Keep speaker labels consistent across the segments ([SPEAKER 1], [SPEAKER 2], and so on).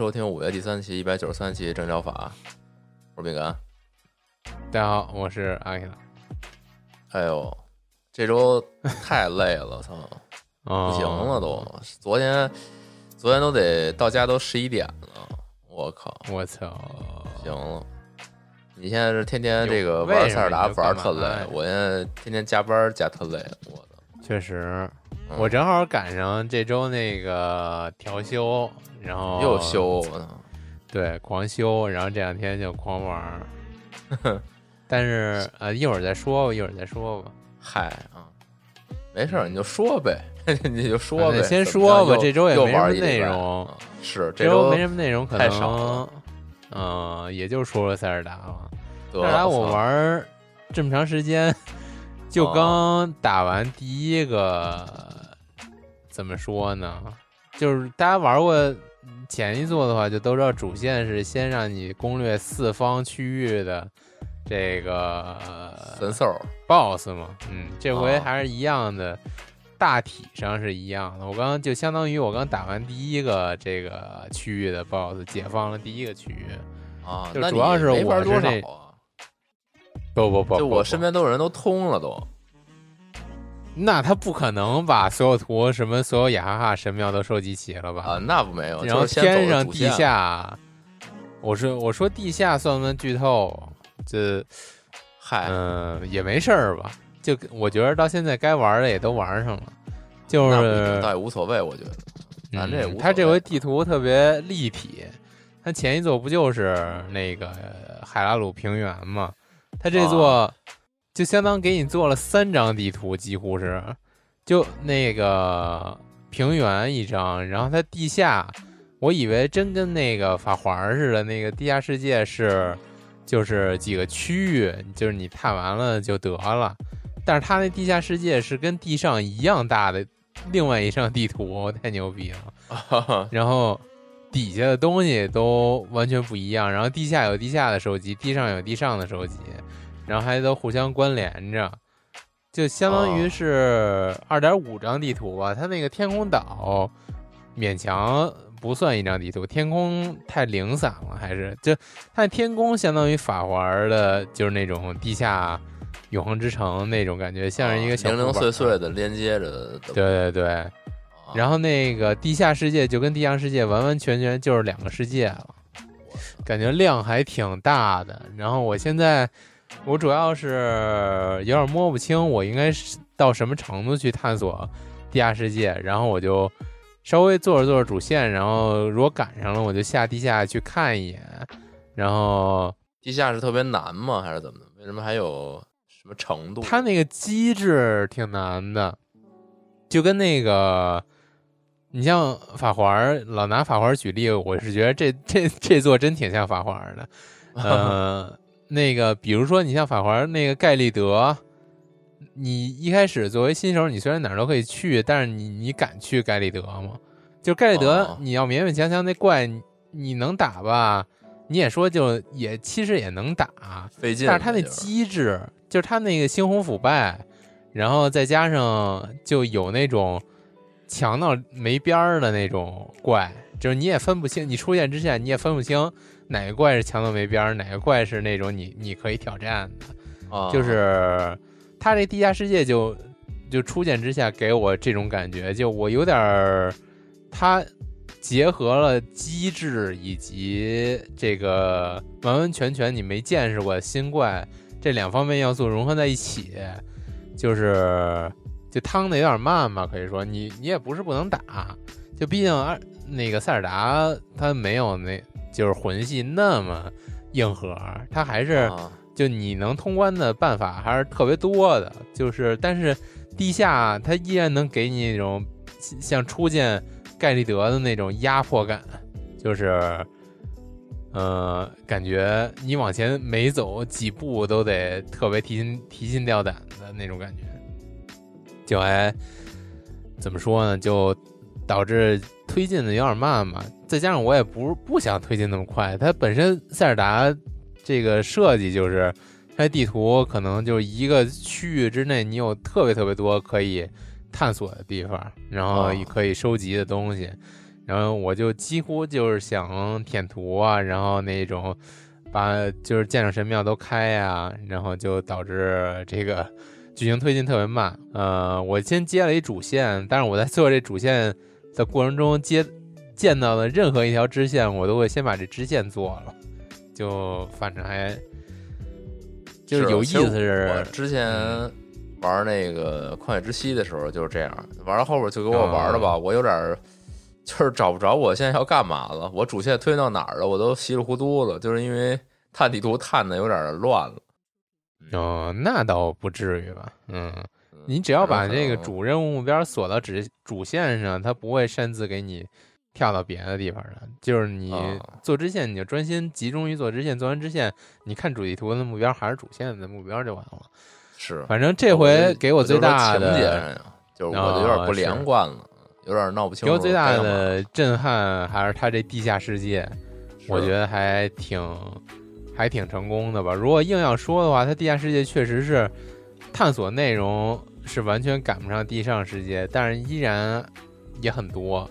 [SPEAKER 1] 收听五月第三期一百九十三期正疗法，我是饼干。
[SPEAKER 2] 大家好，我是阿 K。
[SPEAKER 1] 哎呦，这周太累了，操，不行了都。昨天昨天都得到家都十一点了，我靠！
[SPEAKER 2] 我操，
[SPEAKER 1] 行了。你现在是天天这个玩塞尔达玩特累，我现在天天加班加特累，我的。
[SPEAKER 2] 确实，我正好赶上这周那个调休，然后
[SPEAKER 1] 又休，
[SPEAKER 2] 对，狂休，然后这两天就狂玩。但是呃，一会儿再说吧，一会儿再说吧。
[SPEAKER 1] 嗨啊，没事儿，你就说呗，你就说呗。
[SPEAKER 2] 先说吧，这周也没什么
[SPEAKER 1] 内
[SPEAKER 2] 容。
[SPEAKER 1] 是，
[SPEAKER 2] 这周没什么内容，可能嗯，也就说说塞尔达了。塞尔达我玩这么长时间。就刚打完第一个，怎么说呢？就是大家玩过前一座的话，就都知道主线是先让你攻略四方区域的这个
[SPEAKER 1] 神兽
[SPEAKER 2] BOSS 嘛。嗯，这回还是一样的，大体上是一样的。我刚刚就相当于我刚打完第一个这个区域的 BOSS，解放了第一个区域
[SPEAKER 1] 啊。
[SPEAKER 2] 就主要是我是
[SPEAKER 1] 那。
[SPEAKER 2] 不不不，
[SPEAKER 1] 就我身边都有人都通了都，
[SPEAKER 2] 那他不可能把所有图什么所有雅哈哈神庙都收集齐了吧？
[SPEAKER 1] 啊，那不没有。
[SPEAKER 2] 然后天上地下，我说我说地下算不算剧透？这，
[SPEAKER 1] 嗨，
[SPEAKER 2] 嗯，也没事儿吧？就我觉得到现在该玩的也都玩上了，就是
[SPEAKER 1] 倒也无所谓，我觉得。咱这
[SPEAKER 2] 他这回地图特别立体，他前一座不就是那个海拉鲁平原吗？他这座就相当给你做了三张地图，几乎是就那个平原一张，然后它地下，我以为真跟那个法环似的，那个地下世界是就是几个区域，就是你探完了就得了。但是它那地下世界是跟地上一样大的另外一张地图，太牛逼了。然后底下的东西都完全不一样，然后地下有地下的收集，地上有地上的收集。然后还都互相关联着，就相当于是二点五张地图吧。它那个天空岛勉强不算一张地图，天空太零散了，还是就它天空相当于法环的，就是那种地下永恒之城那种感觉，像是一个
[SPEAKER 1] 零零碎碎的连接着。
[SPEAKER 2] 对对对，然后那个地下世界就跟地上世界完完全全就是两个世界了，感觉量还挺大的。然后我现在。我主要是有点摸不清，我应该是到什么程度去探索地下世界，然后我就稍微做着做着主线，然后如果赶上了，我就下地下去看一眼。然后
[SPEAKER 1] 地下是特别难吗？还是怎么的？为什么还有什么程度？
[SPEAKER 2] 它那个机制挺难的，就跟那个你像法环，老拿法环举例，我是觉得这这这座真挺像法环的，嗯。那个，比如说你像法环那个盖利德，你一开始作为新手，你虽然哪儿都可以去，但是你你敢去盖利德吗？就盖利德，你要勉勉强强那怪你能打吧？你也说就也其实也能打，
[SPEAKER 1] 费劲。
[SPEAKER 2] 但是他那机制，就是他那个猩红腐败，然后再加上就有那种强到没边儿的那种怪，就是你也分不清，你出现之前你也分不清。哪个怪是强到没边儿？哪个怪是那种你你可以挑战的？就是他这地下世界就就初见之下给我这种感觉，就我有点儿，它结合了机制以及这个完完全全你没见识过新怪这两方面要素融合在一起，就是就趟的有点慢吧，可以说你你也不是不能打，就毕竟二那个塞尔达他没有那就是魂系那么硬核，它还是
[SPEAKER 1] 啊
[SPEAKER 2] 就你能通关的办法还是特别多的，就是但是地下它依然能给你那种像初见盖利德的那种压迫感，就是。呃，感觉你往前每走几步都得特别提心提心吊胆的那种感觉，就还怎么说呢？就导致推进的有点慢嘛。再加上我也不不想推进那么快，它本身塞尔达这个设计就是，它地图可能就一个区域之内，你有特别特别多可以探索的地方，然后
[SPEAKER 1] 哦
[SPEAKER 2] 也可以收集的东西。然后我就几乎就是想舔图啊，然后那种把就是见着神庙都开呀、然后就导致这个剧情推进特别慢。呃，我先接了一主线，但是我在做这主线的过程中接见到的任何一条支线，我都会先把这支线做了，就反正还就是有意思是
[SPEAKER 1] 我之前玩那个旷野之息的时候就是这样，玩到后边就给我玩的吧，我有点儿就是找不着我现在要干嘛了，我主线推到哪儿了，我都稀里糊涂了，就是因为探地图探的有点乱了。
[SPEAKER 2] 哦，那倒不至于吧？嗯，
[SPEAKER 1] 嗯
[SPEAKER 2] 你只要把这个主任务目标锁到主主线上，它不会擅自给你跳到别的地方的。就是你
[SPEAKER 1] 哦
[SPEAKER 2] 做支线，你就专心集中于做支线，做完支线，你看主地图的目标还是主线的目标就完了。
[SPEAKER 1] 是
[SPEAKER 2] 反正这回给我最大
[SPEAKER 1] 的情节
[SPEAKER 2] 的
[SPEAKER 1] 上呀，就是我就有点不连贯了，有点闹不清楚。
[SPEAKER 2] 给我最大的震撼还是它这地下世界，我觉得还挺还挺成功的吧。如果硬要说的话，它地下世界确实是探索内容是完全赶不上地上世界，但是依然也很多，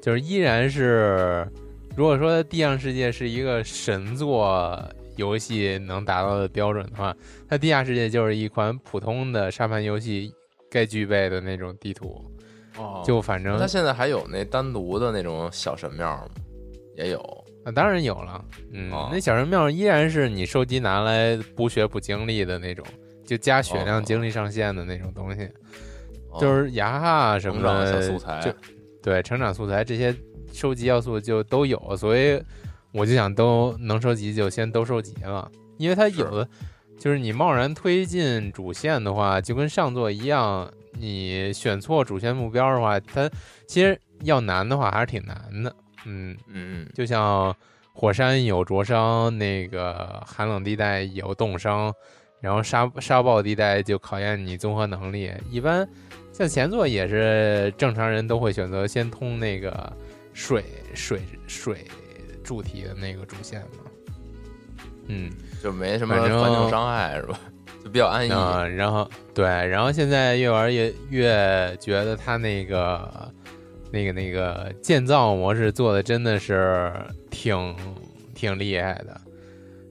[SPEAKER 2] 就是依然是如果说地上世界是一个神作游戏能达到的标准的话，它地下世界就是一款普通的沙盘游戏该具备的那种地图。
[SPEAKER 1] 哦
[SPEAKER 2] 就反正
[SPEAKER 1] 它现在还有那单独的那种小神庙吗？也有。
[SPEAKER 2] 那，当然有了，嗯，
[SPEAKER 1] 哦。
[SPEAKER 2] 那小神庙依然是你收集拿来补血补精力的那种，就加血量、
[SPEAKER 1] 哦
[SPEAKER 2] 精力上限的那种东西，
[SPEAKER 1] 哦。
[SPEAKER 2] 就是牙哈什么的
[SPEAKER 1] 小素材。
[SPEAKER 2] 就对成长素材这些收集要素就都有，所以我就想都能收集就先都收集了，因为它有的就是你贸然推进主线的话，就跟上座一样，你选错主线目标的话，它其实要难的话还是挺难的，嗯。
[SPEAKER 1] 嗯嗯。
[SPEAKER 2] 就像火山有灼伤，那个寒冷地带有冻伤，然后沙沙暴地带就考验你综合能力。一般像前作也是正常人都会选择先通那个水水水主题的那个主线嘛。嗯，
[SPEAKER 1] 就没什么
[SPEAKER 2] 反正
[SPEAKER 1] 环境伤害是吧？就比较安逸。
[SPEAKER 2] 啊，然后对，然后现在越玩越越觉得他那个那个那个建造模式做的真的是挺挺厉害的。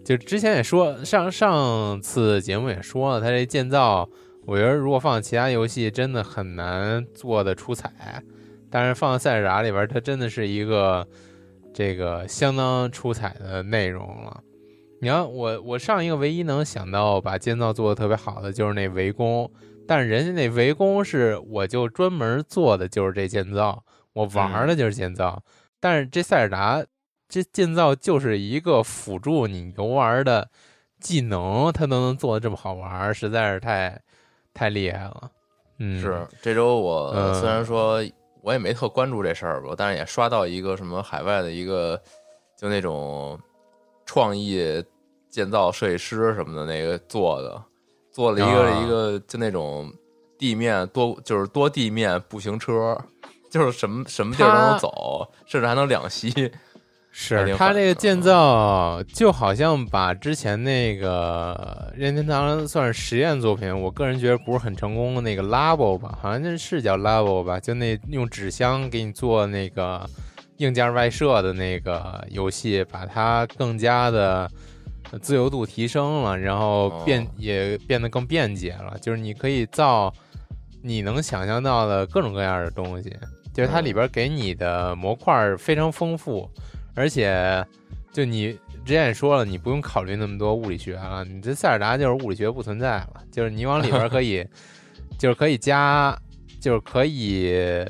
[SPEAKER 2] 就之前也说，上上次节目也说了，它这建造，我觉得如果放其他游戏，真的很难做的出彩。但是放在塞尔达里边，它真的是一个这个相当出彩的内容了。你看，我我上一个唯一能想到把建造做的特别好的就是那围攻，但是人家那围攻是我就专门做的就是这建造，我玩的就是建造。但是这塞尔达这建造就是一个辅助你游玩的技能，它都能做的这么好玩，实在是太太厉害了。嗯，
[SPEAKER 1] 是这周我
[SPEAKER 2] 嗯
[SPEAKER 1] 虽然说我也没特关注这事儿吧，但是也刷到一个什么海外的一个就那种创意建造设计师什么的那个做的，做了一个、
[SPEAKER 2] 啊
[SPEAKER 1] 一个就那种地面多就是多地面步行车，就是什么什么地儿都能走，甚至还能两栖。还
[SPEAKER 2] 是
[SPEAKER 1] 挺狠的
[SPEAKER 2] 它这个建造就好像把之前那个任天堂算是实验作品，我个人觉得不是很成功的那个 Labo 吧，好像那是叫 Labo 吧，就那用纸箱给你做那个硬件外设的那个游戏，把它更加的自由度提升了，然后变、
[SPEAKER 1] 哦
[SPEAKER 2] 也变得更便捷了，就是你可以造你能想象到的各种各样的东西，就是它里边给你的模块非常丰富。而且，就你之前也说了，你不用考虑那么多物理学了，你这塞尔达就是物理学不存在了，就是你往里边可以，就是可以加，就是可以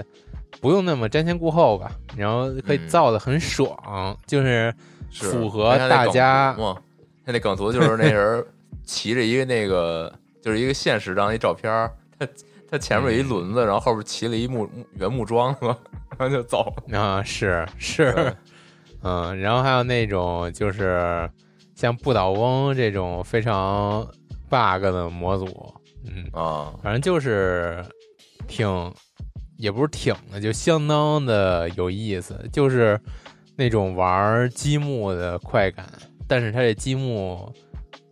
[SPEAKER 2] 不用那么瞻前顾后吧，然后可以
[SPEAKER 1] 嗯
[SPEAKER 2] 造的很爽，就是
[SPEAKER 1] 是
[SPEAKER 2] 符合大家
[SPEAKER 1] 他那梗图就是那人骑着一个那个就是一个现实张一照片儿，他他前面有一轮子，然后后边骑了一木木原木桩子，然后就走了。
[SPEAKER 2] 啊，是是
[SPEAKER 1] 对，
[SPEAKER 2] 嗯，然后还有那种就是像不倒翁这种非常 bug 的模组，嗯，
[SPEAKER 1] 啊，
[SPEAKER 2] 反正就是挺，也不是挺的，就相当的有意思，就是那种玩积木的快感。但是它这积木，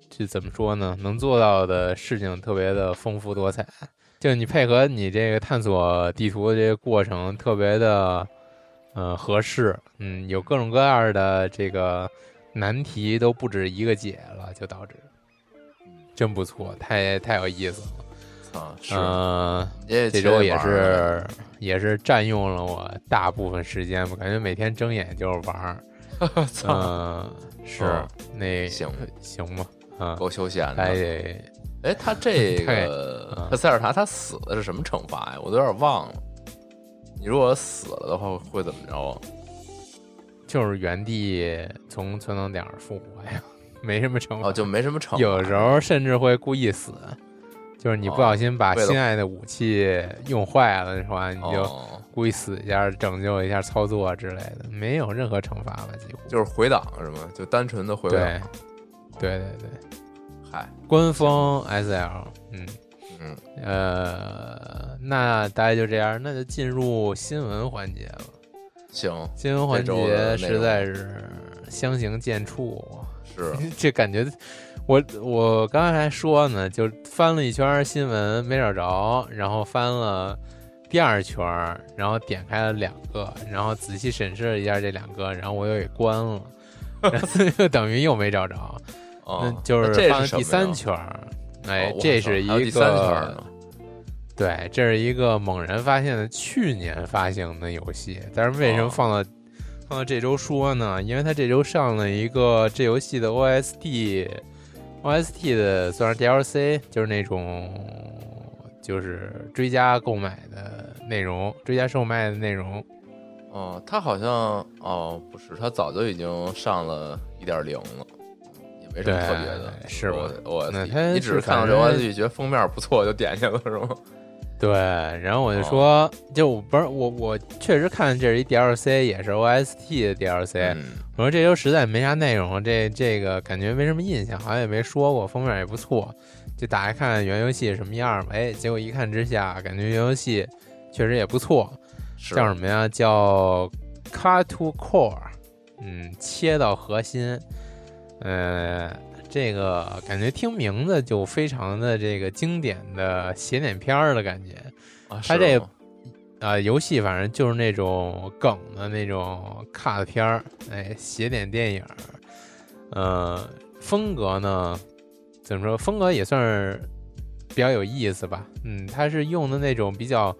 [SPEAKER 2] 这怎么说呢？能做到的事情特别的丰富多彩，就你配合你这个探索地图的这个过程特别的，呃，合适。嗯，有各种各样的这个难题都不止一个解了，就导致真不错，太太有意思了。
[SPEAKER 1] 啊，是，
[SPEAKER 2] 嗯、
[SPEAKER 1] 这
[SPEAKER 2] 这周也是也是占用了我大部分时间吧，感觉每天睁眼就是玩儿。
[SPEAKER 1] 操，
[SPEAKER 2] 嗯，是、
[SPEAKER 1] 嗯
[SPEAKER 2] 那
[SPEAKER 1] 行
[SPEAKER 2] 行吧，嗯，
[SPEAKER 1] 够休闲
[SPEAKER 2] 还
[SPEAKER 1] 的。
[SPEAKER 2] 得
[SPEAKER 1] 哎，他这 个
[SPEAKER 2] 嗯
[SPEAKER 1] 他塞尔达他死的是什么惩罚呀？我都有点忘了。你如果死了的话，会怎么着啊？
[SPEAKER 2] 就是原地从存档点复活呀，没什么惩罚。
[SPEAKER 1] 哦，就没什么惩罚。
[SPEAKER 2] 有时候甚至会故意死，就是你不小心把心爱的武器用坏了，的话？你就
[SPEAKER 1] 哦，
[SPEAKER 2] 故意死一下，拯救一下操作之类的，没有任何惩罚吧，几乎。
[SPEAKER 1] 就是回档是吗？就单纯的回
[SPEAKER 2] 对
[SPEAKER 1] 档。，
[SPEAKER 2] 对对对，
[SPEAKER 1] 嗨，
[SPEAKER 2] 官方 SL，嗯。
[SPEAKER 1] 嗯，
[SPEAKER 2] 呃，那大概就这样，那就进入新闻环节了。
[SPEAKER 1] 行，
[SPEAKER 2] 新闻环节实在是相形见绌，
[SPEAKER 1] 是
[SPEAKER 2] 这感觉我我刚才还说呢，就翻了一圈新闻没找着，然后翻了第二圈，然后点开了两个，然后仔细审视了一下这两个，然后我又给关了，然后就等于又没找着，
[SPEAKER 1] 哦
[SPEAKER 2] 那，就是第三圈。哎这是一个
[SPEAKER 1] 第三圈呢。
[SPEAKER 2] 对，这是一个猛然发现的去年发行的游戏，但是为什么
[SPEAKER 1] 哦
[SPEAKER 2] 放到、放到这周说呢？因为它这周上了一个这游戏的 OST，OST 的算是 DLC，就是那种就是追加购买的内容，追加售卖的内容。
[SPEAKER 1] 哦，他好像哦，不是，他早就已经上了一点零了，也没什么
[SPEAKER 2] 对
[SPEAKER 1] 特别的，
[SPEAKER 2] 是吧
[SPEAKER 1] 我我
[SPEAKER 2] 那天
[SPEAKER 1] 你只
[SPEAKER 2] 是
[SPEAKER 1] 看到这
[SPEAKER 2] 反正
[SPEAKER 1] OST 觉得封面不错就点去了是吗？
[SPEAKER 2] 对，然后我就说，就我不是我我确实看这是一 DLC，也是 OST 的 DLC，、
[SPEAKER 1] 嗯，
[SPEAKER 2] 我说这周实在没啥内容，这这个感觉没什么印象，好像也没说过，封面也不错，就打开看原游戏什么样吧。哎，结果一看之下，感觉原游戏确实也不错，
[SPEAKER 1] 是
[SPEAKER 2] 叫什么呀？叫 Cut to Core，嗯，切到核心。呃，这个感觉听名字就非常的这个经典的写点片儿的感觉。
[SPEAKER 1] 啊，
[SPEAKER 2] 他这啊、游戏反正就是那种梗的那种 cut 片儿，哎，写点电影儿，呃，风格呢，怎么说？风格也算是比较有意思吧。嗯，它是用的那种比较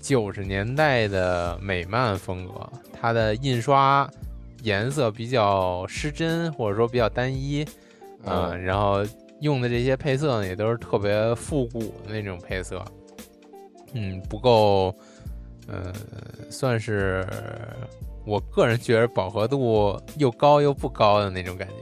[SPEAKER 2] 九十年代的美漫风格，它的印刷颜色比较失真，或者说比较单一，嗯、
[SPEAKER 1] 嗯
[SPEAKER 2] 然后用的这些配色呢，也都是特别复古的那种配色，嗯，不够，呃，算是我个人觉得饱和度又高又不高的那种感觉。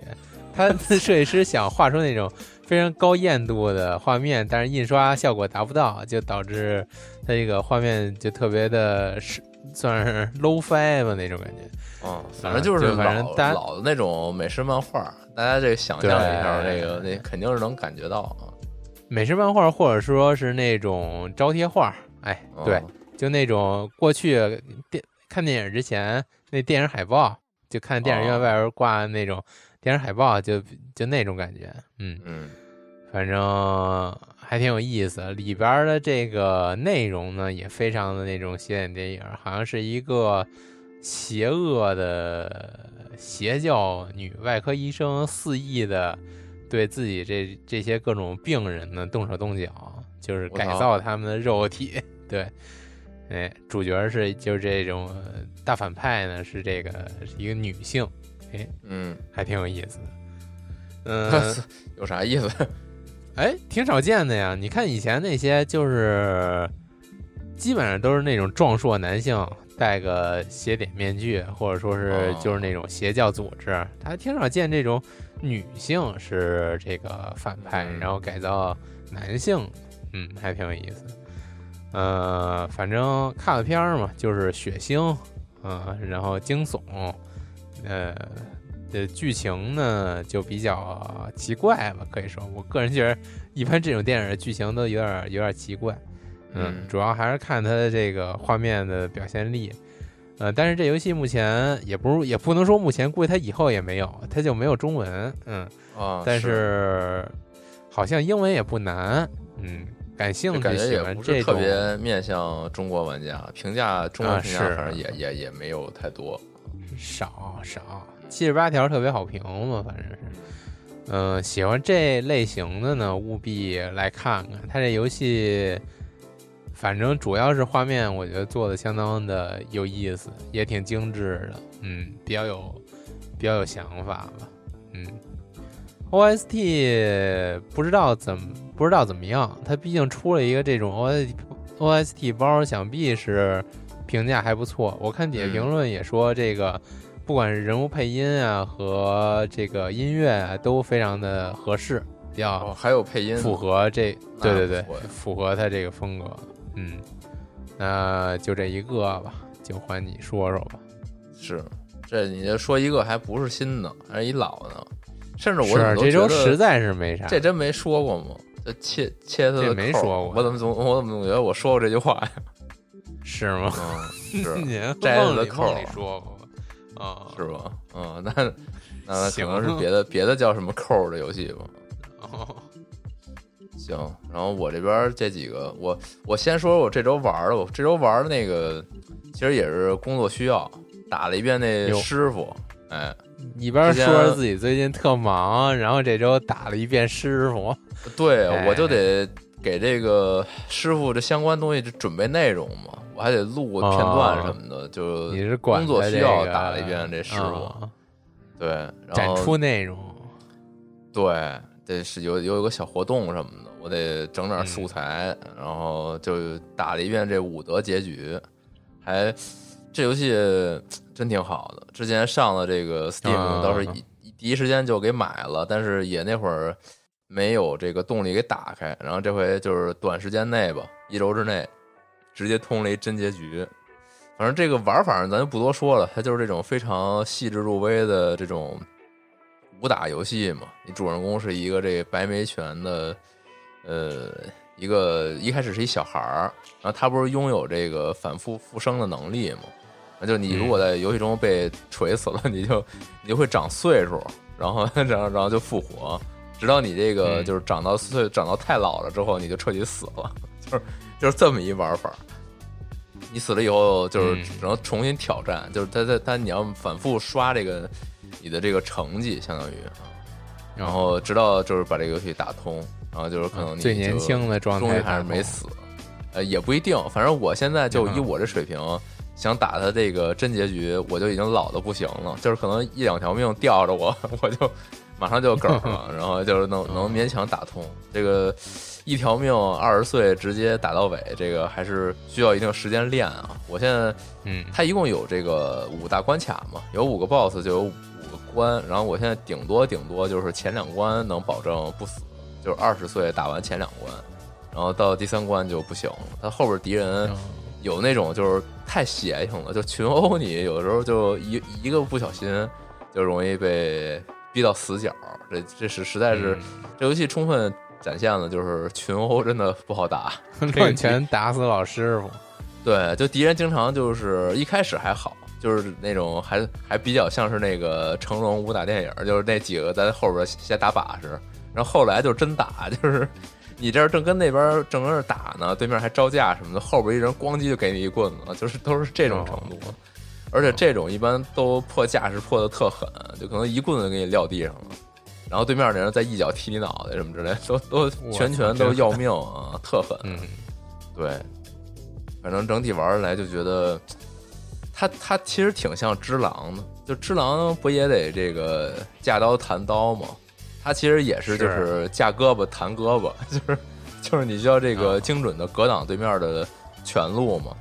[SPEAKER 2] 他设计师想画出那种非常高艳度的画面，但是印刷效果达不到，就导致他这个画面就特别的是算是 low fi 吧那种感觉。
[SPEAKER 1] 嗯，反正就是
[SPEAKER 2] 反正
[SPEAKER 1] 老
[SPEAKER 2] 大家
[SPEAKER 1] 老的那种美式漫画，大家这个想象一下，
[SPEAKER 2] 对
[SPEAKER 1] 这个那肯定是能感觉到啊。
[SPEAKER 2] 美式漫画，或者说是那种招贴画，哎，对，
[SPEAKER 1] 嗯
[SPEAKER 2] 就那种过去电看电影之前那电影海报，就看电影院
[SPEAKER 1] 哦
[SPEAKER 2] 外边挂的那种电影海报，就就那种感觉，嗯，
[SPEAKER 1] 嗯
[SPEAKER 2] 反正还挺有意思。里边的这个内容呢，也非常的那种写点电影，好像是一个邪恶的邪教女外科医生肆意的对自己这这些各种病人呢动手动脚，就是改造他们的肉体。对，哎，主角是就是这种呃大反派呢，是这个是一个女性，
[SPEAKER 1] 嗯，
[SPEAKER 2] 还挺有意思的。嗯，
[SPEAKER 1] 有啥意思？
[SPEAKER 2] 哎，挺少见的呀。你看以前那些，就是基本上都是那种壮硕男性，戴个邪典面具，或者说是就是那种邪教组织，他挺少见这种女性是这个反派，
[SPEAKER 1] 嗯。
[SPEAKER 2] 然后改造男性，嗯，还挺有意思。呃，反正看了片儿嘛，就是血腥，嗯、然后惊悚，呃，的剧情呢就比较奇怪吧，可以说，我个人觉得一般这种电影的剧情都有点有点奇怪，嗯，
[SPEAKER 1] 嗯
[SPEAKER 2] 主要还是看它的这个画面的表现力，呃，但是这游戏目前也不是也不能说目前，估计它以后也没有，它就没有中文，嗯，
[SPEAKER 1] 啊，
[SPEAKER 2] 但是好像英文也不难，嗯，感兴趣
[SPEAKER 1] 就感觉
[SPEAKER 2] 喜
[SPEAKER 1] 也不是特别面向中国玩家，评价中文
[SPEAKER 2] 啊
[SPEAKER 1] 评价
[SPEAKER 2] 是
[SPEAKER 1] 反正也也也没有太多。
[SPEAKER 2] 少少七十八条特别好评嘛，反正是。嗯、喜欢这类型的呢，务必来看看。它这游戏，反正主要是画面，我觉得做的相当的有意思，也挺精致的，嗯，比较有比较有想法吧，嗯。OST 不知道怎么不知道怎么样，它毕竟出了一个这种 OST OST 包，想必是评价还不错。我看底下
[SPEAKER 1] 嗯
[SPEAKER 2] 评论也说，这个、不管是人物配音啊和这个音乐啊都非常的合适，比较
[SPEAKER 1] 哦，还有配音，
[SPEAKER 2] 符合这，对对对符合他这个风格。嗯，那就这一个吧，就换你说说吧。
[SPEAKER 1] 是这你这说一个还不是新的，还是一老的，甚至我
[SPEAKER 2] 是这周实在是没啥，
[SPEAKER 1] 这真没说过吗？这切切他的
[SPEAKER 2] 这没说过
[SPEAKER 1] 我怎么总我怎么总觉得我说过这句话呀？
[SPEAKER 2] 是吗？
[SPEAKER 1] 嗯，是 摘了的扣
[SPEAKER 2] 里说过吧啊，
[SPEAKER 1] 是吧？嗯，那那 那可能是别的别的叫什么扣儿的游戏吧。
[SPEAKER 2] 哦
[SPEAKER 1] 行，然后我这边这几个，我我先说说我这周玩的，我这周玩的那个其实也是工作需要，打了一遍那师傅，哎，
[SPEAKER 2] 一边说着自己最近特忙，然后这周打了一遍师傅，
[SPEAKER 1] 对，
[SPEAKER 2] 哎
[SPEAKER 1] 我就得给这个师傅这相关东西就准备内容嘛，我还得录片段什么的，就
[SPEAKER 2] 你是管
[SPEAKER 1] 工作需要打了一遍这师傅，
[SPEAKER 2] 啊
[SPEAKER 1] 对，然后展
[SPEAKER 2] 出内容，
[SPEAKER 1] 对，得是有有一个小活动什么的，我得整点
[SPEAKER 2] 嗯
[SPEAKER 1] 素材，然后就打了一遍这武德结局，还这游戏真挺好的。之前上了这个 Steam，、
[SPEAKER 2] 啊
[SPEAKER 1] 倒是一一第一时间就给买了，但是也那会儿没有这个动力给打开，然后这回就是短时间内吧，一周之内直接通了一真结局。反正这个玩法咱就不多说了，它就是这种非常细致入微的这种武打游戏嘛。你主人公是一个这个白眉拳的，呃，一个一开始是一小孩儿，然后他不是拥有这个反复复生的能力吗？那就你如果在游戏中被锤死了，你就你就会长岁数，然后 然后 然后就复活，直到你这个
[SPEAKER 2] 嗯
[SPEAKER 1] 就是长到岁长到太老了之后，你就彻底死了，就是就是这么一玩法。你死了以后，就是
[SPEAKER 2] 嗯
[SPEAKER 1] 只能重新挑战，就是他他他你要反复刷这个你的这个成绩，相当于，啊然后直到就是把这个游戏打通，然后就是可能你
[SPEAKER 2] 最年轻的状态
[SPEAKER 1] 终于还是没死，呃，也不一定，反正我现在就以
[SPEAKER 2] 嗯
[SPEAKER 1] 我这水平，想打他这个真结局，我就已经老的不行了，就是可能一两条命吊着我，我就马上就梗了，然后就是能 能勉强打通。这个一条命二十岁直接打到尾，这个还是需要一定时间练啊。我现在
[SPEAKER 2] 嗯。
[SPEAKER 1] 它一共有这个五大关卡嘛，有五个 BOSS 就有五个关，然后我现在顶多顶多就是前两关能保证不死，就是二十岁打完前两关，然后到第三关就不行了。他后边敌人
[SPEAKER 2] 嗯
[SPEAKER 1] 有那种就是太邪性了，就群殴你，有的时候就一一个不小心就容易被逼到死角。这这是实在是、这游戏充分展现了就是群殴真的不好打。
[SPEAKER 2] 嗯乱拳打死老师傅，
[SPEAKER 1] 对，就敌人经常就是一开始还好，就是那种还还比较像是那个成龙武打电影，就是那几个在后边先打把式，然后后来就真打，就是你这儿正跟那边正跟那儿打呢，对面还招架什么的，后边一人咣叽就给你一棍子，就是都是这种程度。而且这种一般都破架势破的特狠，就可能一棍子给你撂地上了，然后对面那人再一脚踢你脑袋什么之类，都都拳拳都要命啊，特狠。
[SPEAKER 2] 嗯
[SPEAKER 1] 对，反正整体玩下来就觉得，他他其实挺像只狼的。就只狼不也得这个架刀弹刀吗？它其实也是就是架胳膊弹胳膊，就是就是你需要这个精准的格挡对面的全路嘛，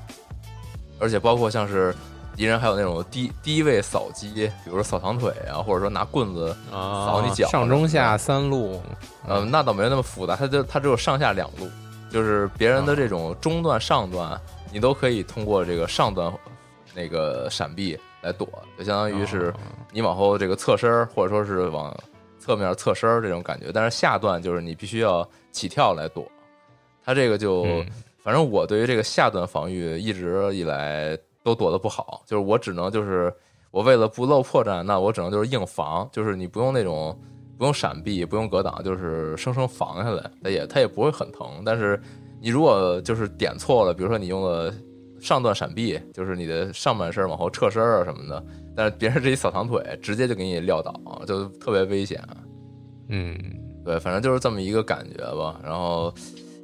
[SPEAKER 1] 而且包括像是敌人还有那种低低位扫击，比如说扫堂腿啊，或者说拿棍子扫你脚，
[SPEAKER 2] 上中下三路，
[SPEAKER 1] 呃，那倒没有那么复杂，它就它只有上下两路，就是别人的这种中段、上段，你都可以通过这个上段那个闪避来躲，就相当于是你往后这个侧身，或者说是往侧面侧身这种感觉。但是下段就是你必须要起跳来躲，它这个就反正我对于这个下段防御一直以来。都躲得不好，就是我只能就是我为了不露破绽，那我只能就是硬防，就是你不用那种不用闪避，不用格挡，就是生生防下来，它也它也不会很疼。但是你如果就是点错了，比如说你用了上段闪避，就是你的上半身往后撤身啊什么的，但是别人这一扫堂腿，直接就给你撂倒，就特别危险。
[SPEAKER 2] 嗯，
[SPEAKER 1] 对，反正就是这么一个感觉吧。然后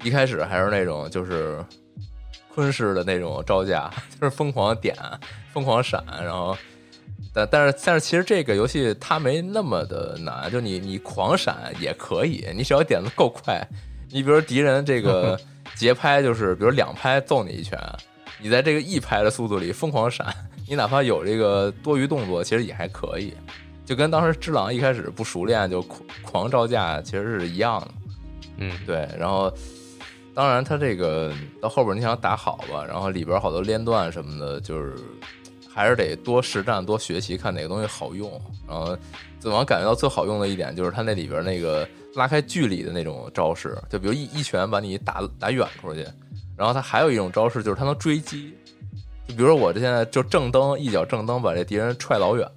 [SPEAKER 1] 一开始还是那种就是。昆式的那种招架，就是疯狂点、疯狂闪，然后，但但是但是其实这个游戏它没那么的难，就你你狂闪也可以，你只要点的够快。你比如敌人这个 节拍就是，比如两拍揍你一拳，你在这个一拍的速度里疯狂闪，你哪怕有这个多余动作，其实也还可以。就跟当时只狼一开始不熟练就狂狂招架，其实是一样的。
[SPEAKER 2] 嗯，
[SPEAKER 1] 对，然后。当然，他这个到后边你想打好吧，然后里边好多连段什么的，就是还是得多实战、多学习，看哪个东西好用。然后，怎么感觉到最好用的一点就是他那里边那个拉开距离的那种招式，就比如一一拳把你打打远出去。然后他还有一种招式就是他能追击，就比如说我这现在就正蹬一脚正蹬把这敌人踹老远，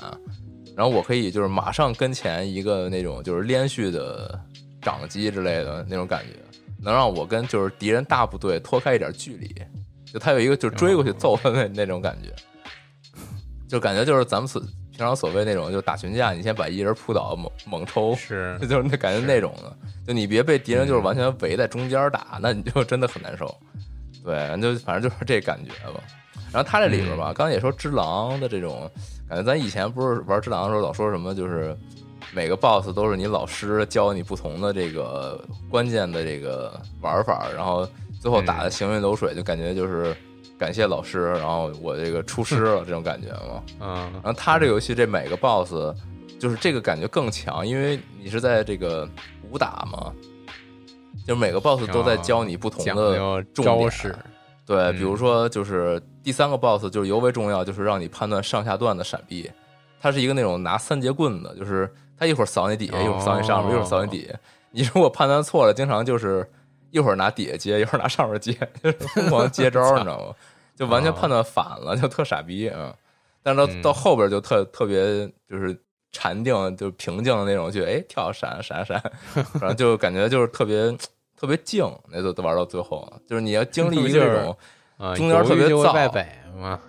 [SPEAKER 1] 然后我可以就是马上跟前一个那种就是连续的掌击之类的那种感觉。能让我跟就是敌人大部队拖开一点距离，就他有一个就追过去揍他那那种感觉，就感觉就是咱们所平常所谓那种就打群架，你先把一人扑倒，猛猛抽，
[SPEAKER 2] 是
[SPEAKER 1] 就是那感觉那种的，就你别被敌人就是完全围在中间打，那你就真的很难受。对，就反正就是这感觉吧。然后他这里边吧，刚才也说只狼的这种感觉，咱以前不是玩只狼的时候老说什么就是。每个 boss 都是你老师教你不同的这个关键的这个玩法，然后最后打的行云流水，就感觉就是感谢老师，然后我这个出师了这种感觉嘛。
[SPEAKER 2] 嗯，
[SPEAKER 1] 然后他这游戏这每个 boss 就是这个感觉更强，因为你是在这个武打嘛，就每个 boss 都在教你不同的
[SPEAKER 2] 招式。
[SPEAKER 1] 对，比如说就是第三个 boss 就是尤为重要，就是让你判断上下段的闪避。他是一个那种拿三节棍的，就是。他一会儿扫你底下，一会儿扫你上面，一会儿扫你底下。你如果判断错了，经常就是一会儿拿底下接，一会儿拿上面接，就是疯狂接招，你知道吗？就完全判断反了，就特傻逼啊！但是到到后边就特特别就是禅定，就平静的那种，就哎跳闪闪闪，反正 就感觉就是特别特别静。那都都玩到最后，就是你要经历 一个这种中间特别燥
[SPEAKER 2] 嘛。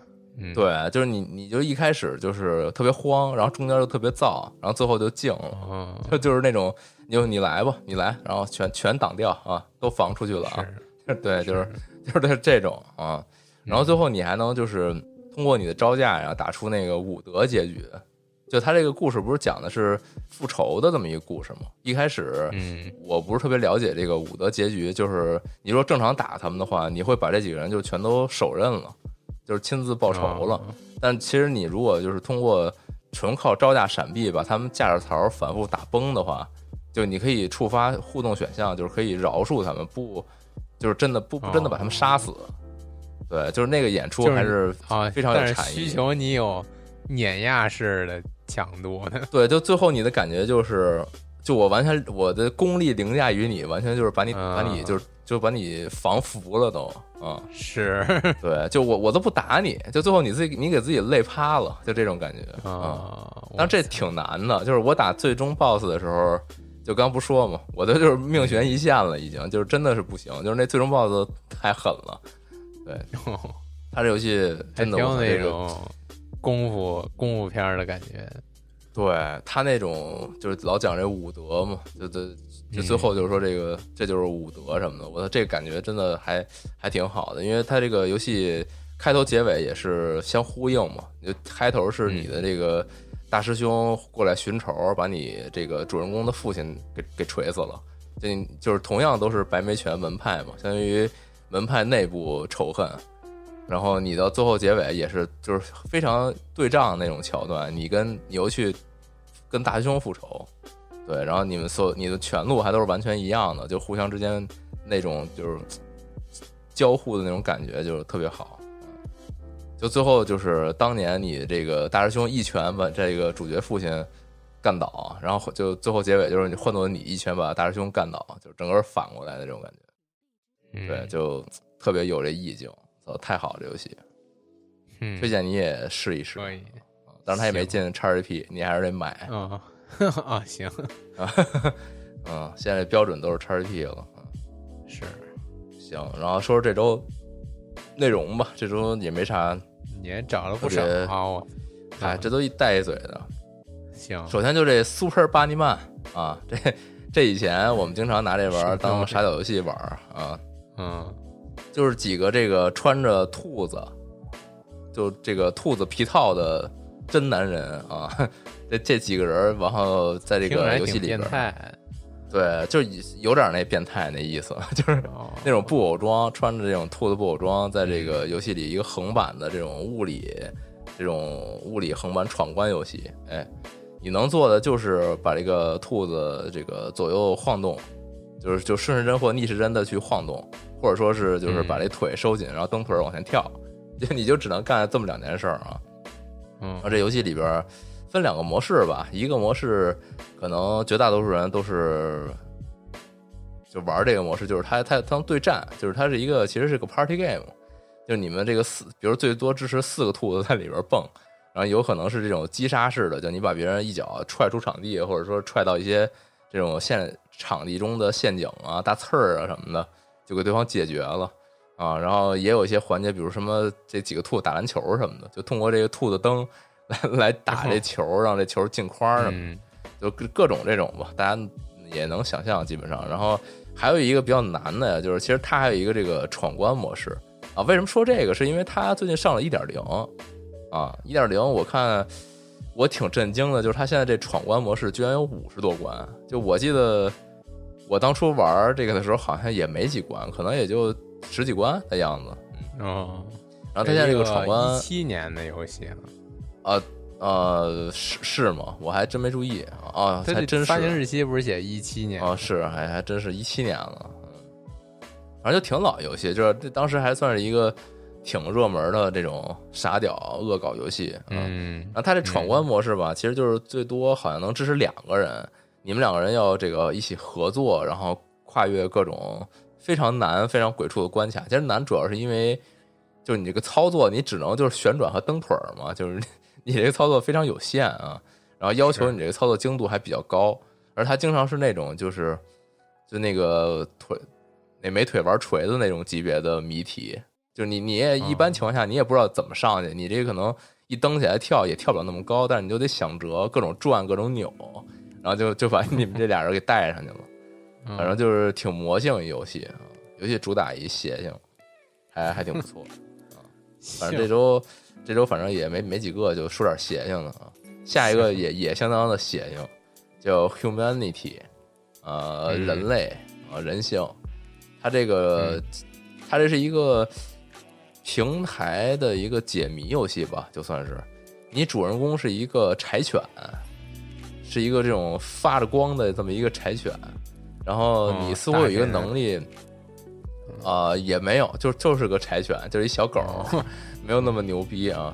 [SPEAKER 1] 对，就是你，你就一开始就是特别慌，然后中间又特别燥，然后最后就静了，就就是那种，你就你来吧，你来，然后全全挡掉啊，都防出去了啊，对，就是就是这种啊，然后最后你还能就是通过你的招架呀，打出那个武德结局。就他这个故事不是讲的是复仇的这么一个故事吗？一开始，
[SPEAKER 2] 嗯，
[SPEAKER 1] 我不是特别了解这个武德结局，就是你说正常打他们的话，你会把这几个人就全都手刃了。就是亲自报仇了，但其实你如果就是通过纯靠招架闪避把他们架着槽反复打崩的话，就你可以触发互动选项，就是可以饶恕他们，不就是真的不不真的把他们杀死。对，就是那个演出还是啊非常有禅
[SPEAKER 2] 意。需求你有碾压式的强度的。
[SPEAKER 1] 对，就最后你的感觉就是，就我完全我的功力凌驾于你，完全就是把你把你就是。就把你防服了都，啊，
[SPEAKER 2] 是
[SPEAKER 1] 对，就我我都不打你，就最后你自己你给自己累趴了，就这种感觉啊。但这挺难的，就是我打最终 BOSS 的时候，就刚不说嘛，我的就是命悬一线了，已经就是真的是不行，就是那最终 BOSS 太狠了。对，他这游戏真的
[SPEAKER 2] 有那种功夫功夫片的感觉。
[SPEAKER 1] 对他那种就是老讲这武德嘛，就就就最后就是说这个这就是武德什么的，我这感觉真的还还挺好的，因为他这个游戏开头结尾也是相呼应嘛，就开头是你的这个大师兄过来寻仇，把你这个主人公的父亲给给锤死了。就就是同样都是白眉拳门派嘛，相当于门派内部仇恨。然后你到最后结尾也是就是非常对仗那种桥段，你跟你又去跟大师兄复仇，对，然后你们所你的全路还都是完全一样的，就互相之间那种就是交互的那种感觉就是特别好。就最后就是当年你这个大师兄一拳把这个主角父亲干倒，然后就最后结尾就是你换做你一拳把大师兄干倒，就整个反过来的这种感觉，对，就特别有这意境。太好了，这游戏，
[SPEAKER 2] 嗯，
[SPEAKER 1] 推荐你也试一试。
[SPEAKER 2] 可以，
[SPEAKER 1] 但是它也没进叉 GP，你还是得买。
[SPEAKER 2] 啊 啊，行
[SPEAKER 1] 啊，嗯，现在标准都是叉 GP 了。
[SPEAKER 2] 是，
[SPEAKER 1] 行，然后说说这周内容吧。这周也没啥，
[SPEAKER 2] 也找了不少啊。
[SPEAKER 1] 哎，这都一带一嘴的。
[SPEAKER 2] 行，
[SPEAKER 1] 首先就这 Super Bunny Man 啊，这这以前我们经常拿这玩当傻屌游戏玩啊。
[SPEAKER 2] 嗯。
[SPEAKER 1] 就是几个这个穿着兔子，就这个兔子皮套的真男人啊，这这几个人，然后在这个游戏里边，对，就有点那变态那意思，就是那种布偶装，穿着这种兔子布偶装，在这个游戏里一个横版的这种物理，这种物理横版闯关游戏，哎，你能做的就是把这个兔子这个左右晃动，就是就顺时针或逆时针的去晃动。或者说是就是把这腿收紧，然后蹬腿往前跳，就你就只能干这么两件事儿啊。
[SPEAKER 2] 嗯，
[SPEAKER 1] 而这游戏里边分两个模式吧，一个模式可能绝大多数人都是就玩这个模式，就是它它它对战，就是它是一个其实是个 party game，就是你们这个四，比如最多支持四个兔子在里边蹦，然后有可能是这种击杀式的，就你把别人一脚踹出场地，或者说踹到一些这种陷场地中的陷阱啊、大刺儿啊什么的。就给对方解决了啊，然后也有一些环节，比如什么这几个兔子打篮球什么的，就通过这个兔子灯来 来打这球，让这球进框什么的，就各种这种吧，大家也能想象基本上。然后还有一个比较难的呀，就是其实它还有一个这个闯关模式啊。为什么说这个？是因为它最近上了一点零啊，一点零我看我挺震惊的，就是它现在这闯关模式居然有五十多关，就我记得。我当初玩这个的时候，好像也没几关，可能也就十几关的样子。
[SPEAKER 2] 哦，
[SPEAKER 1] 然后他现在这个闯关，
[SPEAKER 2] 一七年的游戏
[SPEAKER 1] 啊，呃，是是吗？我还真没注意啊，还真是。
[SPEAKER 2] 发行日期不是写一七年？
[SPEAKER 1] 哦，是，还还真是一七年了。反正就挺老游戏，就是这当时还算是一个挺热门的这种傻屌恶搞游戏。
[SPEAKER 2] 嗯，
[SPEAKER 1] 然后他这闯关模式吧，其实就是最多好像能支持两个人。你们两个人要这个一起合作，然后跨越各种非常难、非常鬼畜的关卡。其实难主要是因为，就是你这个操作，你只能就是旋转和蹬腿儿嘛，就是 你这个操作非常有限啊。然后要求你这个操作精度还比较高，而他经常是那种就是就那个腿那没腿玩锤子那种级别的谜题，就是你你也一般情况下你也不知道怎么上去，你这可能一蹬起来跳也跳不了那么高，但是你就得想辙，各种转，各种扭。然后就就把你们这俩人给带上去了，反正就是挺魔性游戏啊，游戏主打一邪性，还还挺不错啊。反正这周这周反正也没没几个，就说点邪性的啊。下一个也也相当的邪性，叫 Humanity，呃，人类啊，人性。它这个它这是一个平台的一个解谜游戏吧，就算是你主人公是一个柴犬。是一个这种发着光的这么一个柴犬，然后你似乎有一个能力，啊，也没有，就就是个柴犬，就是一小狗，没有那么牛逼啊。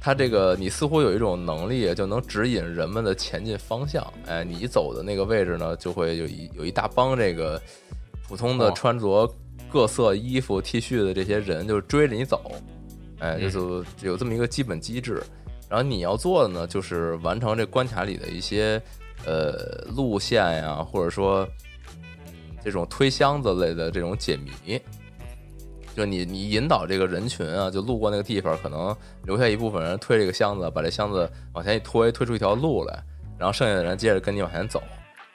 [SPEAKER 1] 它这个你似乎有一种能力，就能指引人们的前进方向。哎，你走的那个位置呢，就会有一有一大帮这个普通的穿着各色衣服 T 恤的这些人，就追着你走。哎，就是有这么一个基本机制。然后你要做的呢，就是完成这关卡里的一些呃路线呀，或者说这种推箱子类的这种解谜。就你你引导这个人群啊，就路过那个地方，可能留下一部分人推这个箱子，把这箱子往前一推，推出一条路来，然后剩下的人接着跟你往前走。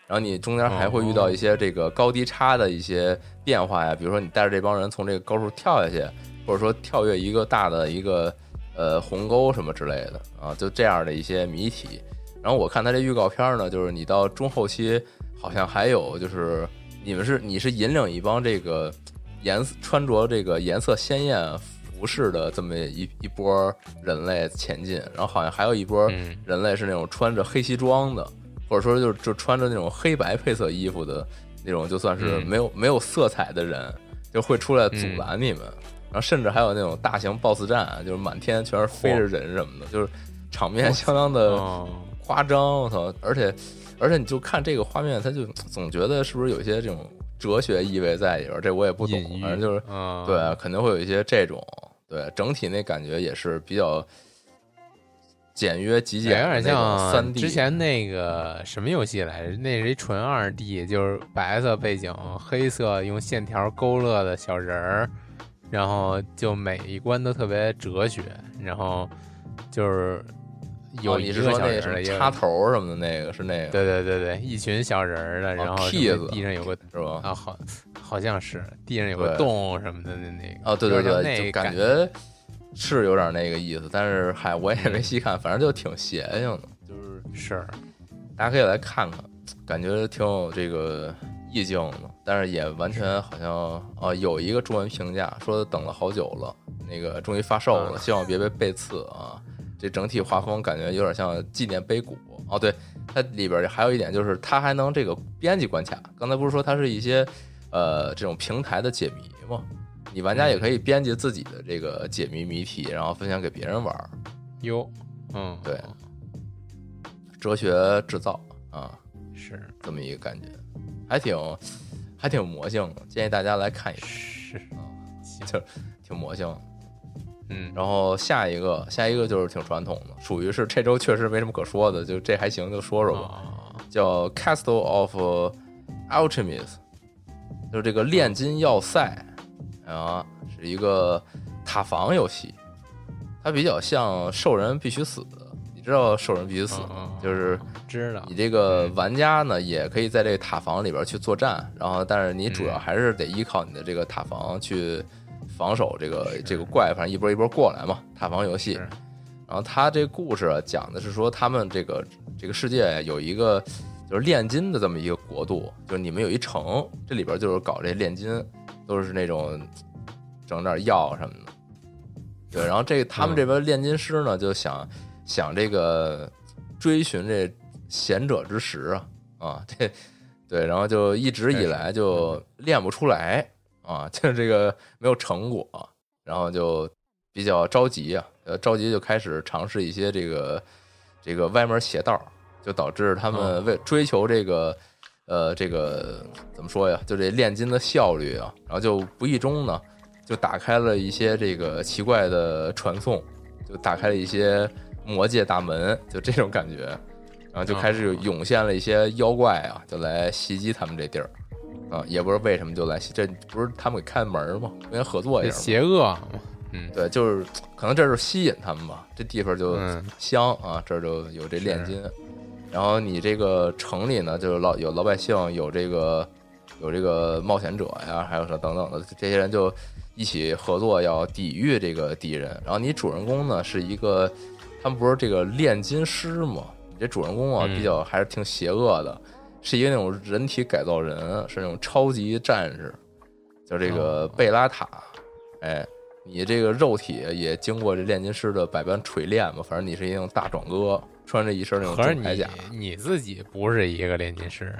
[SPEAKER 1] 然后你中间还会遇到一些这个高低差的一些变化呀，比如说你带着这帮人从这个高处跳下去，或者说跳跃一个大的一个。呃，鸿沟什么之类的啊，就这样的一些谜题，然后我看他这预告片呢，就是你到中后期好像还有就是你们是你是引领一帮这个颜色穿着这个颜色鲜艳服饰的这么一一波人类前进，然后好像还有一波
[SPEAKER 2] 嗯
[SPEAKER 1] 人类是那种穿着黑西装的，或者说就是就穿着那种黑白配色衣服的那种，就算是
[SPEAKER 2] 嗯
[SPEAKER 1] 没有、没有色彩的人，就会出来阻拦你们。然后甚至还有那种大型 BOSS 战，就是满天全是飞着人什么的，就是场面相当的
[SPEAKER 2] 哦，
[SPEAKER 1] 夸张。我操！而且而且你就看这个画面，他就总觉得是不是有一些这种哲学意味在里边儿？这我也不懂反正就是
[SPEAKER 2] 嗯
[SPEAKER 1] 对，肯定会有一些这种对整体那感觉也是比较简约极简
[SPEAKER 2] 有点像
[SPEAKER 1] 三 D。
[SPEAKER 2] 之前那个什么游戏来着？那是一纯二 D，就是白色背景，黑色用线条勾勒的小人儿，然后就每一关都特别哲学，然后就是有
[SPEAKER 1] 哦，
[SPEAKER 2] 一个小人
[SPEAKER 1] 插头什么的那个是那个
[SPEAKER 2] 对对对对，一群小人儿的，然后地上有个
[SPEAKER 1] 是吧？
[SPEAKER 2] 啊，好好像是地上有个洞什么的那那个
[SPEAKER 1] 哦，对对对，就
[SPEAKER 2] 那个
[SPEAKER 1] 感觉是有点那个意思，但是嗨，我也
[SPEAKER 2] 嗯
[SPEAKER 1] 没细看，反正就挺邪性的，就是
[SPEAKER 2] 是。
[SPEAKER 1] 大家可以来看看，感觉挺有这个意境的，但是也完全好像啊，有一个中文评价说等了好久了，那个终于发售了，
[SPEAKER 2] 啊
[SPEAKER 1] 希望别被背刺啊。这整体画风感觉有点像纪念碑谷。哦，对，它里边还有一点就是它还能这个编辑关卡，刚才不是说它是一些呃这种平台的解谜吗？你玩家也可以编辑自己的这个解谜谜题，然后分享给别人玩儿，
[SPEAKER 2] 哟，嗯，
[SPEAKER 1] 对。哲学制造啊。
[SPEAKER 2] 是。
[SPEAKER 1] 这么一个感觉，还挺还挺魔性的，建议大家来看一看，
[SPEAKER 2] 是，啊
[SPEAKER 1] 就挺魔性的。
[SPEAKER 2] 嗯，
[SPEAKER 1] 然后下一个，下一个就是挺传统的，属于是这周确实没什么可说的，就这还行，就说说吧。
[SPEAKER 2] 哦
[SPEAKER 1] 叫 Castle of Alchemist，就是这个炼金要塞啊，是一个塔防游戏，它比较像兽人必须死，你知道兽人必须死就是
[SPEAKER 2] 知道。
[SPEAKER 1] 你这个玩家呢，也可以在这个塔防里边去作战，然后但是你主要还是得依靠你的这个塔防去防守这个这个怪，反正一波一波过来嘛，塔防游戏。然后他这故事啊讲的是说，他们这个这个世界有一个就是炼金的这么一个国度，就是你们有一城，这里边就是搞这炼金，都是那种整点药什么的。对，然后这他们这边炼金师呢，就想想这个追寻这贤者之石啊啊，这对，然后就一直以来就练不出来啊，就这个没有成果，然后就比较着急啊，呃，着急就开始尝试一些这个这个歪门邪道，就导致他们为追求这个呃这个怎么说呀，就这炼金的效率啊，然后就不意中呢，就打开了一些这个奇怪的传送，就打开了一些魔界大门，就这种感觉，然后就开始涌现了一些妖怪啊，就来袭击他们这地儿。啊，也不知道为什么就来袭，这不是他们给开门吗？跟人合作一下
[SPEAKER 2] 邪恶，嗯
[SPEAKER 1] 对，就是可能这是吸引他们吧，这地方就
[SPEAKER 2] 嗯
[SPEAKER 1] 香啊，这儿就有这炼金。然后你这个城里呢，就是老有老百姓，有这个有这个冒险者呀，还有说等等的这些人就一起合作，要抵御这个敌人。然后你主人公呢是一个，他们不是这个炼金师吗？你这主人公啊
[SPEAKER 2] 嗯。
[SPEAKER 1] 比较还是挺邪恶的，是一个那种人体改造人，是那种超级战士，叫这个
[SPEAKER 2] 哦。
[SPEAKER 1] 贝拉塔。哎，你这个肉体也经过这炼金师的百般锤炼嘛，反正你是一种大壮哥，穿着一身那种铠甲。
[SPEAKER 2] 你自己不是一个炼金师，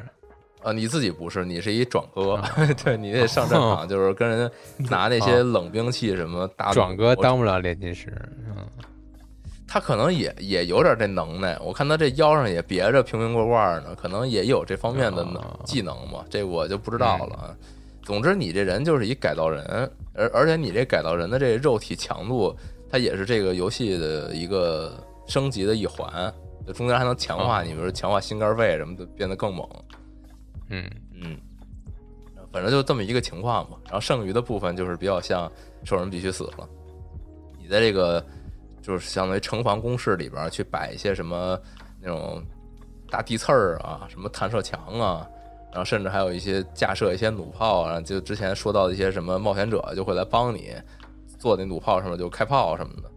[SPEAKER 1] 啊，你自己不是，你是一壮哥，对你得上战场，就是跟人拿那些冷兵器什么大弩
[SPEAKER 2] 壮哥当不了炼金师，嗯，
[SPEAKER 1] 他可能也也有点这能耐，我看他这腰上也别着瓶瓶罐罐呢，可能也有这方面的能
[SPEAKER 2] 哦
[SPEAKER 1] 技能嘛，这我就不知道了。啊。总之，你这人就是一改造人，而而且你这改造人的这肉体强度，它也是这个游戏的一个升级的一环，就中间还能强化
[SPEAKER 2] 哦
[SPEAKER 1] 你，比如强化心肝肺什么的，变得更猛。
[SPEAKER 2] 嗯，
[SPEAKER 1] 嗯，反正就这么一个情况吧。然后剩余的部分就是比较像兽人必须死了，你在这个就是相当于城防工事里边去摆一些什么那种大地刺儿啊，什么弹射墙啊，然后甚至还有一些架设一些弩炮啊，就之前说到的一些什么冒险者就会来帮你做那弩炮上面就开炮什么的。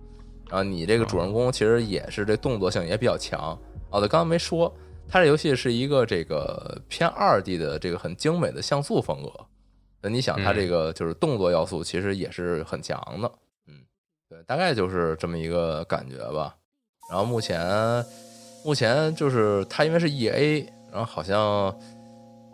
[SPEAKER 1] 然后你这个主人公其实也是这动作性也比较强，哦，对，刚刚没说，它这游戏是一个这个偏二 D 的这个很精美的像素风格。那你想，它这个就是动作要素其实也是很强的。嗯，对，大概就是这么一个感觉吧。然后目前目前就是它因为是 E A，然后好像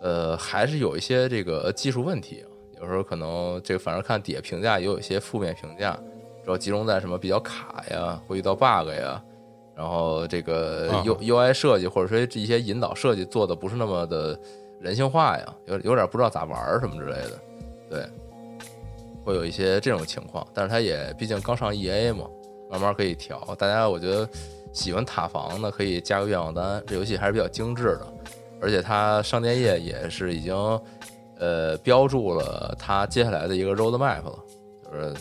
[SPEAKER 1] 呃还是有一些这个技术问题，有时候可能这个反正看底下评价也有一些负面评价。主要集中在什么比较卡呀，会遇到 bug 呀，然后这个 U U I 设计或者说这一些引导设计做的不是那么的人性化呀，有有点不知道咋玩什么之类的，对，会有一些这种情况。但是它也毕竟刚上 E A 嘛，慢慢可以调。大家我觉得喜欢塔防的可以加个愿望单，这游戏还是比较精致的，而且它商店页也是已经呃标注了它接下来的一个 road map 了，就是。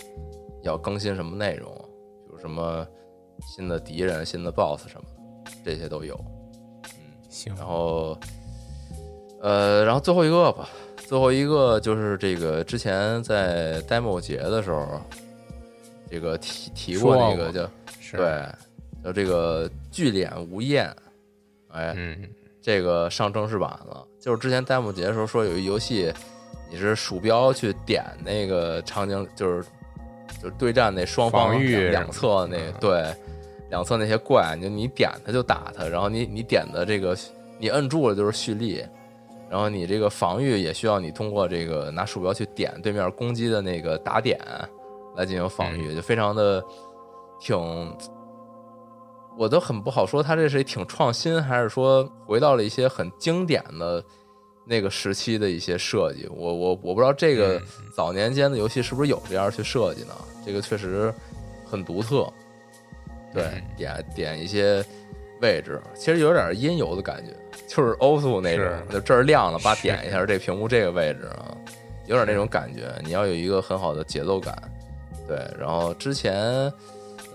[SPEAKER 1] 要更新什么内容，比如什么新的敌人、新的 BOSS 什么的，这些都有。
[SPEAKER 2] 嗯，行。
[SPEAKER 1] 然后，呃，然后最后一个吧，最后一个就是这个之前在 demo 节的时候，这个提提过那个叫对，叫这个巨脸无厌，哎，这个上正式版了。就是之前 demo 节的时候说有一游戏，你是鼠标去点那个场景，就是。就是对战那双方两侧那对两侧那些怪，就你点它就打它，然后你你点的这个你摁住了就是蓄力，然后你这个防御也需要你通过这个拿鼠标去点对面攻击的那个打点来进行防御，就非常的挺，我都很不好说，它这是挺创新，还是说回到了一些很经典的。那个时期的一些设计，我我我不知道这个早年间的游戏是不是有这样去设计呢？这个确实很独特。对，点点一些位置，其实有点音游的感觉，就是欧速那种，就这儿亮了，把点一下这屏幕这个位置啊，有点那种感觉。你要有一个很好的节奏感。对，然后之前，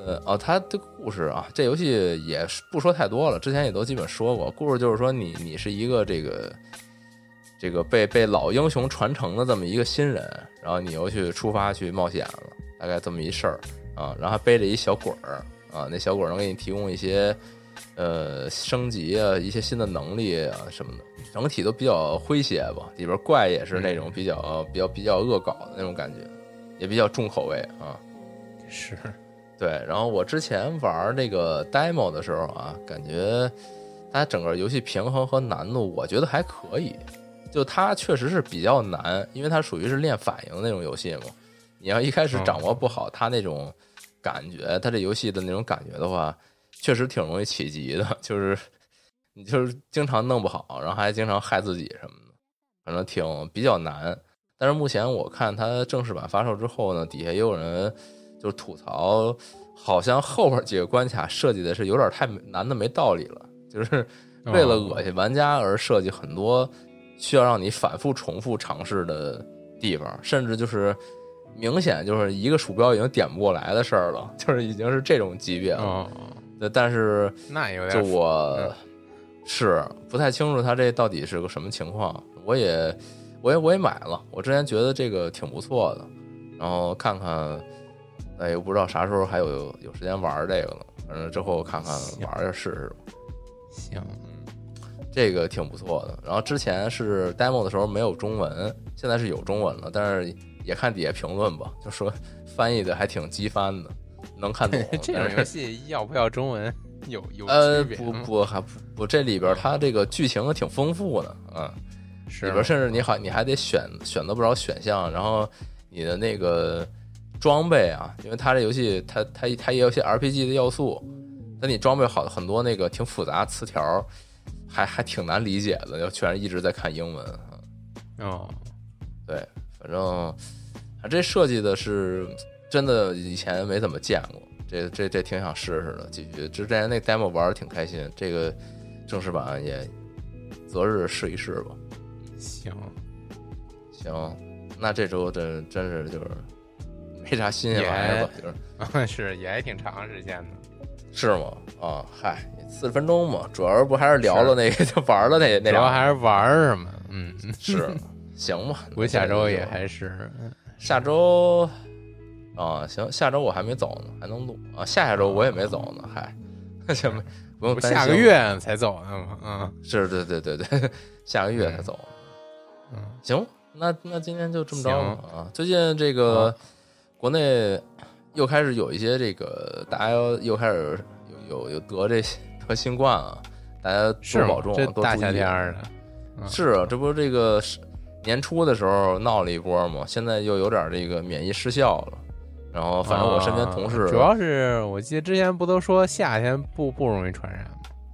[SPEAKER 1] 呃，哦，它的故事啊，这游戏也不说太多了，之前也都基本说过。故事就是说，你你是一个这个。这个被被老英雄传承的这么一个新人，然后你又去出发去冒险了，大概这么一事儿啊，然后还背着一小鬼儿啊，那小鬼儿能给你提供一些呃升级啊，一些新的能力啊什么的，整体都比较诙谐吧。里边怪也是那种比较比较比较恶搞的那种感觉，也比较重口味啊。
[SPEAKER 2] 是，
[SPEAKER 1] 对。然后我之前玩那个 demo 的时候啊，感觉它整个游戏平衡和难度，我觉得还可以。就它确实是比较难，因为它属于是练反应那种游戏嘛。你要一开始掌握不好它那种感觉，它这游戏的那种感觉的话，确实挺容易起急的。就是你就是经常弄不好，然后还经常害自己什么的，反正挺比较难。但是目前我看它正式版发售之后呢，底下也有人就是吐槽，好像后边几个关卡设计的是有点太难的没道理了，就是为了恶心玩家而设计很多。需要让你反复重复尝试的地方，甚至就是明显就是一个鼠标已经点不过来的事儿了，就是已经是这种级别了。但是
[SPEAKER 2] 那有点
[SPEAKER 1] 就我是不太清楚它这到底是个什么情况。我也我也我也买了，我之前觉得这个挺不错的，然后看看，哎，又不知道啥时候还有有时间玩这个了。反正之后看看玩一下试试。
[SPEAKER 2] 行。
[SPEAKER 1] 这个挺不错的，然后之前是 demo 的时候没有中文，现在是有中文了，但是也看底下评论吧，就说 翻译的还挺机翻的，能看懂。
[SPEAKER 2] 这种游戏要不要中文？有有
[SPEAKER 1] 呃不不还不不这里边它这个剧情挺丰富的，嗯，里边甚至你好你还得选选择不少选项，然后你的那个装备啊，因为它这游戏它它它也有些 RPG 的要素，但你装备好很多那个挺复杂词条。还还挺难理解的，要全是一直在看英文
[SPEAKER 2] 哦，
[SPEAKER 1] 对，反正这设计的是真的，以前没怎么见过。这这这挺想试试的，继续。之前那 demo 玩的挺开心，这个正式版也择日试一试吧。
[SPEAKER 2] 行
[SPEAKER 1] 行，那这周真真是就是没啥新鲜玩意儿吧？
[SPEAKER 2] 就是 是也还挺长时间的。
[SPEAKER 1] 是吗？啊，嗨，四十分钟嘛，主要不还是聊了那个 就玩了那那，
[SPEAKER 2] 主要还是玩是吗？嗯，
[SPEAKER 1] 是，行吧。
[SPEAKER 2] 我下周也还是
[SPEAKER 1] 下周啊，行，下周我还没走呢，还能录啊。下下周我也没走呢，嗨，行，不用担心。
[SPEAKER 2] 下个月才走呢吗？嗯
[SPEAKER 1] 是，对对对对，下个月才走。
[SPEAKER 2] 嗯，
[SPEAKER 1] 行，那那今天就这么着啊。最近这个国内又开始有一些这个大家又开始有有有得这得新冠啊，大家多保重，多注意
[SPEAKER 2] 夏天儿的，嗯
[SPEAKER 1] 是啊，这不是这个是年初的时候闹了一波嘛，现在又有点这个免疫失效了。然后反正我身边同事，
[SPEAKER 2] 啊主要是我记得之前不都说夏天不不容易传染吗？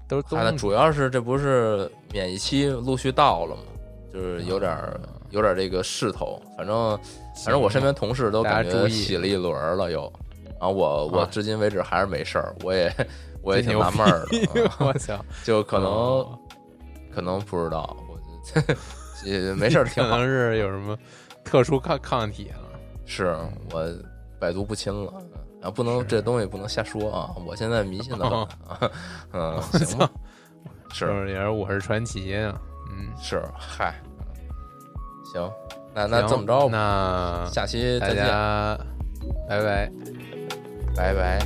[SPEAKER 2] 都是冬
[SPEAKER 1] 主要是这不是免疫期陆续到了嘛，就是有点儿有点这个势头。反正反正我身边同事都感觉洗了一轮了又，然后我我
[SPEAKER 2] 啊
[SPEAKER 1] 至今为止还是没事儿，我也 我也挺纳闷儿的，啊
[SPEAKER 2] 我操，
[SPEAKER 1] 就可能
[SPEAKER 2] 哦
[SPEAKER 1] 可能不知道，我 没事。
[SPEAKER 2] 可能是有什么特殊抗抗体了。
[SPEAKER 1] 是我百毒不侵了啊！不能这东西不能瞎说啊！我现在迷信的很啊！嗯，行吧，是
[SPEAKER 2] 也是我是传奇啊！嗯，
[SPEAKER 1] 是嗨，行，那那这么着吧，
[SPEAKER 2] 那
[SPEAKER 1] 下期再见，
[SPEAKER 2] 拜拜，
[SPEAKER 1] 拜拜。